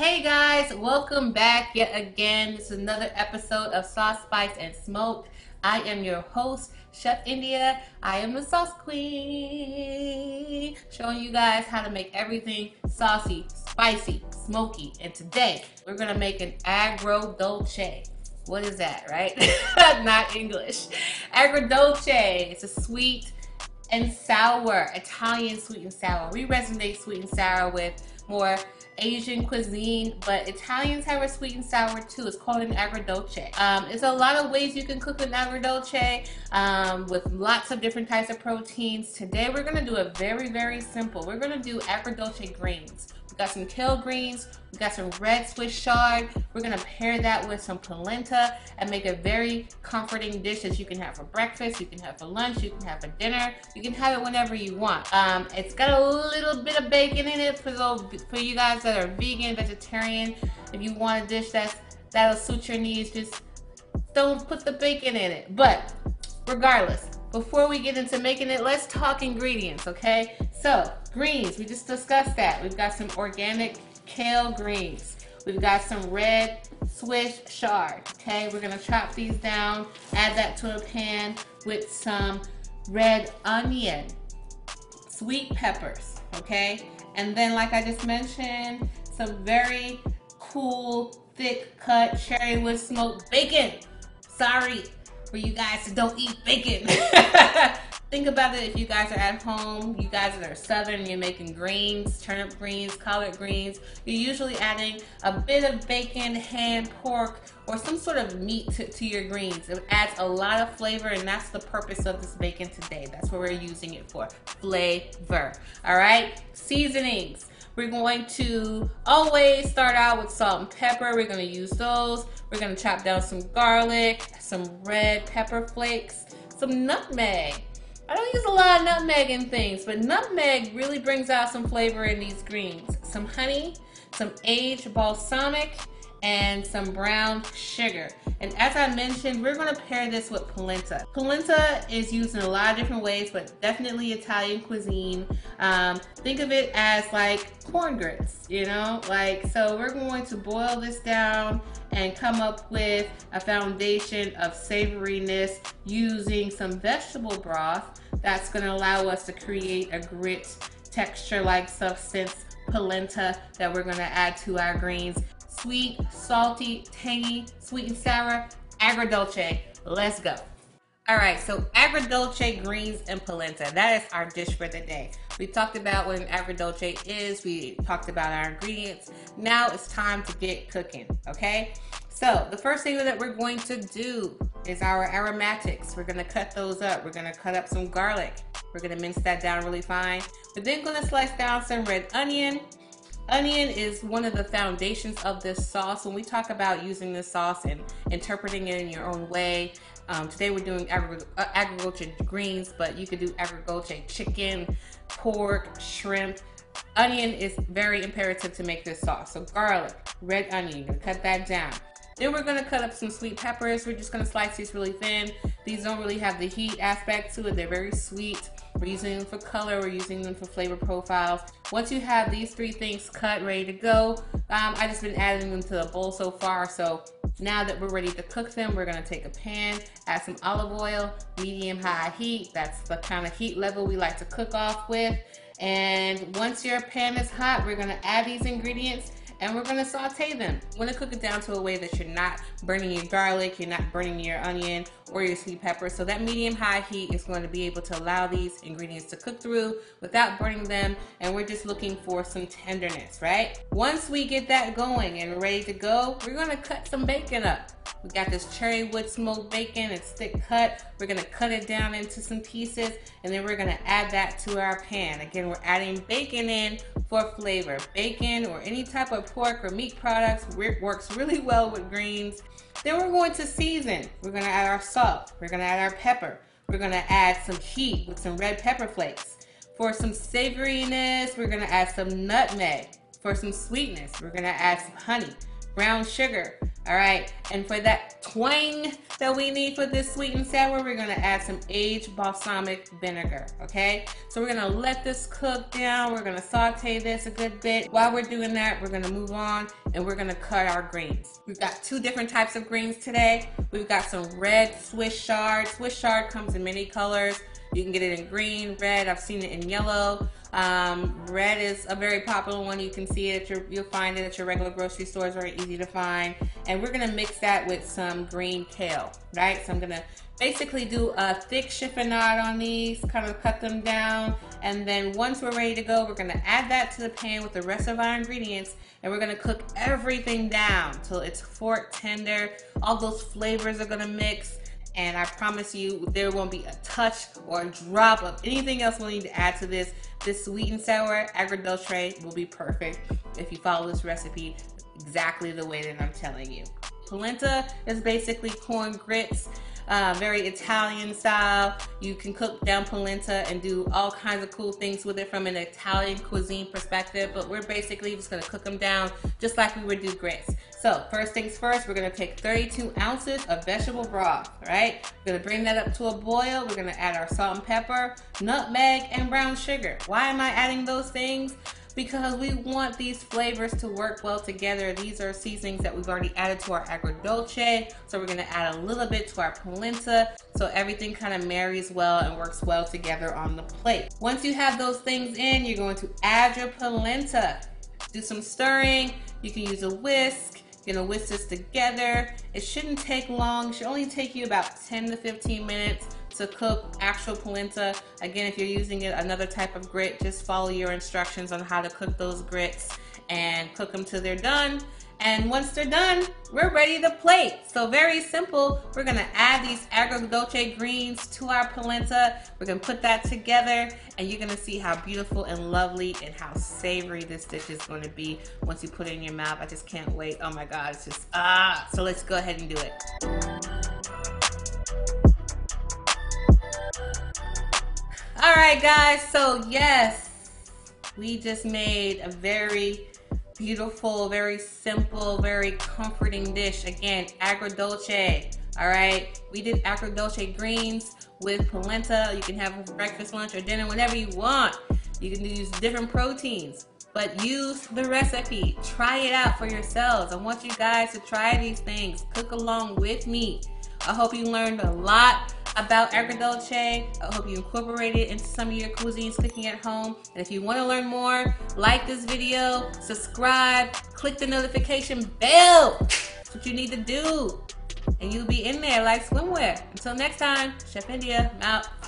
Hey guys, welcome back yet again. This is another episode of Sauce, Spice, and Smoke. I am your host, Chef India. I am the sauce queen, showing you guys how to make everything saucy, spicy, smoky. And today, we're gonna make an agrodolce. What is that, right? Not English. Agrodolce. It's a sweet and sour, Italian sweet and sour. We resonate sweet and sour with more Asian cuisine, but Italians have a sweet and sour too. It's called an agrodolce. Um, there's a lot of ways you can cook an agrodolce um, with lots of different types of proteins. Today we're gonna do it very, very simple. We're gonna do agrodolce greens. We got some kale greens, we got some red Swiss chard. We're gonna pair that with some polenta and make a very comforting dish that you can have for breakfast, you can have for lunch, you can have for dinner. You can have it whenever you want. Um, it's got a little bit of bacon in it for those for you guys that are vegan, vegetarian. If you want a dish that's that'll suit your needs, just don't put the bacon in it. But regardless, before we get into making it, let's talk ingredients, okay? So, greens, we just discussed that. We've got some organic kale greens. We've got some red Swiss chard, okay? We're gonna chop these down, add that to a pan with some red onion, sweet peppers, okay? And then, like I just mentioned, some very cool, thick cut cherry wood smoked bacon. Sorry for you guys to don't eat bacon. Think about it if you guys are at home, you guys that are southern, you're making greens, turnip greens, collard greens, you're usually adding a bit of bacon, ham, pork, or some sort of meat to, to your greens. It adds a lot of flavor and that's the purpose of this bacon today. That's what we're using it for, flavor. All right, seasonings. We're going to always start out with salt and pepper. We're gonna use those. We're gonna chop down some garlic, some red pepper flakes, some nutmeg, I don't use a lot of nutmeg in things, but nutmeg really brings out some flavor in these greens. Some honey, some aged balsamic, and some brown sugar. And as I mentioned, we're gonna pair this with polenta. Polenta is used in a lot of different ways, but definitely Italian cuisine. Um, think of it as like corn grits, you know? Like, so we're going to boil this down and come up with a foundation of savoriness using some vegetable broth that's gonna allow us to create a grit texture-like substance polenta that we're gonna add to our greens sweet, salty, tangy, sweet and sour, agrodolce. Let's go. All right, so agrodolce greens and polenta. That is our dish for the day. We talked about what an agrodolce is. We talked about our ingredients. Now it's time to get cooking, okay? So the first thing that we're going to do is our aromatics. We're gonna cut those up. We're gonna cut up some garlic. We're gonna mince that down really fine. We're then gonna slice down some red onion, Onion is one of the foundations of this sauce. When we talk about using this sauce and interpreting it in your own way, um, today we're doing agri- uh, agrodolce greens, but you could do agrodolce chicken, pork, shrimp. Onion is very imperative to make this sauce. So garlic, red onion, you're cut that down. Then we're gonna cut up some sweet peppers. We're just gonna slice these really thin. These don't really have the heat aspect to it. They're very sweet. We're using them for color. We're using them for flavor profiles. Once you have these three things cut, ready to go, um, I just been adding them to the bowl so far. So now that we're ready to cook them, we're gonna take a pan, add some olive oil, medium high heat. That's the kind of heat level we like to cook off with. And once your pan is hot, we're gonna add these ingredients and we're gonna saute them. You wanna cook it down to a way that you're not burning your garlic, you're not burning your onion or your sweet pepper. So that medium high heat is going to be able to allow these ingredients to cook through without burning them. And we're just looking for some tenderness, right? Once we get that going and ready to go, we're gonna cut some bacon up. We got this cherry wood smoked bacon. It's thick cut. We're gonna cut it down into some pieces and then we're gonna add that to our pan. Again, we're adding bacon in for flavor. Bacon or any type of pork or meat products works really well with greens. Then we're going to season. We're gonna add our salt. We're gonna add our pepper. We're gonna add some heat with some red pepper flakes. For some savoriness, we're gonna add some nutmeg. For some sweetness, we're gonna add some honey, brown sugar, All right, and for that twang that we need for this sweet and sour, we're gonna add some aged balsamic vinegar, okay? So we're gonna let this cook down. We're gonna saute this a good bit. While we're doing that, we're gonna move on and we're gonna cut our greens. We've got two different types of greens today. We've got some red Swiss chard. Swiss chard comes in many colors. You can get it in green, red, I've seen it in yellow. Um, red is a very popular one. You can see it. Your, you'll find it at your regular grocery stores. Very easy to find. And we're gonna mix that with some green kale, right? So I'm gonna basically do a thick chiffonade on these, kind of cut them down. And then once we're ready to go, we're gonna add that to the pan with the rest of our ingredients. And we're gonna cook everything down till it's fork tender. All those flavors are gonna mix and I promise you there won't be a touch or a drop of anything else we'll need to add to this. This sweet and sour agrodolce will be perfect if you follow this recipe exactly the way that I'm telling you. Polenta is basically corn grits uh, very Italian style. You can cook down polenta and do all kinds of cool things with it from an Italian cuisine perspective, but we're basically just gonna cook them down just like we would do grits. So first things first, we're gonna take 32 ounces of vegetable broth, right? We're gonna bring that up to a boil. We're gonna add our salt and pepper, nutmeg, and brown sugar. Why am I adding those things? Because we want these flavors to work well together. These are seasonings that we've already added to our agrodolce. So we're gonna add a little bit to our polenta so everything kind of marries well and works well together on the plate. Once you have those things in, you're going to add your polenta. Do some stirring. You can use a whisk. You're gonna whisk this together. It shouldn't take long. It should only take you about 10 to 15 minutes to cook actual polenta. Again, if you're using another type of grit, just follow your instructions on how to cook those grits and cook them till they're done. And once they're done, we're ready to plate. So very simple. We're gonna add these agrodolce greens to our polenta. We're gonna put that together and you're gonna see how beautiful and lovely and how savory this dish is gonna be once you put it in your mouth. I just can't wait. Oh my God, it's just, ah. So let's go ahead and do it. All right, guys. So yes, we just made a very beautiful, very simple, very comforting dish. Again, agrodolce. All right, we did agrodolce greens with polenta. You can have breakfast, lunch, or dinner whenever you want. You can use different proteins, but use the recipe. Try it out for yourselves. I want you guys to try these things. Cook along with me. I hope you learned a lot about agrodolce. I hope you incorporate it into some of your cuisines cooking at home. And if you want to learn more, like this video, subscribe, click the notification bell. That's what you need to do. And you'll be in there like swimwear. Until next time, Chef India, I'm out.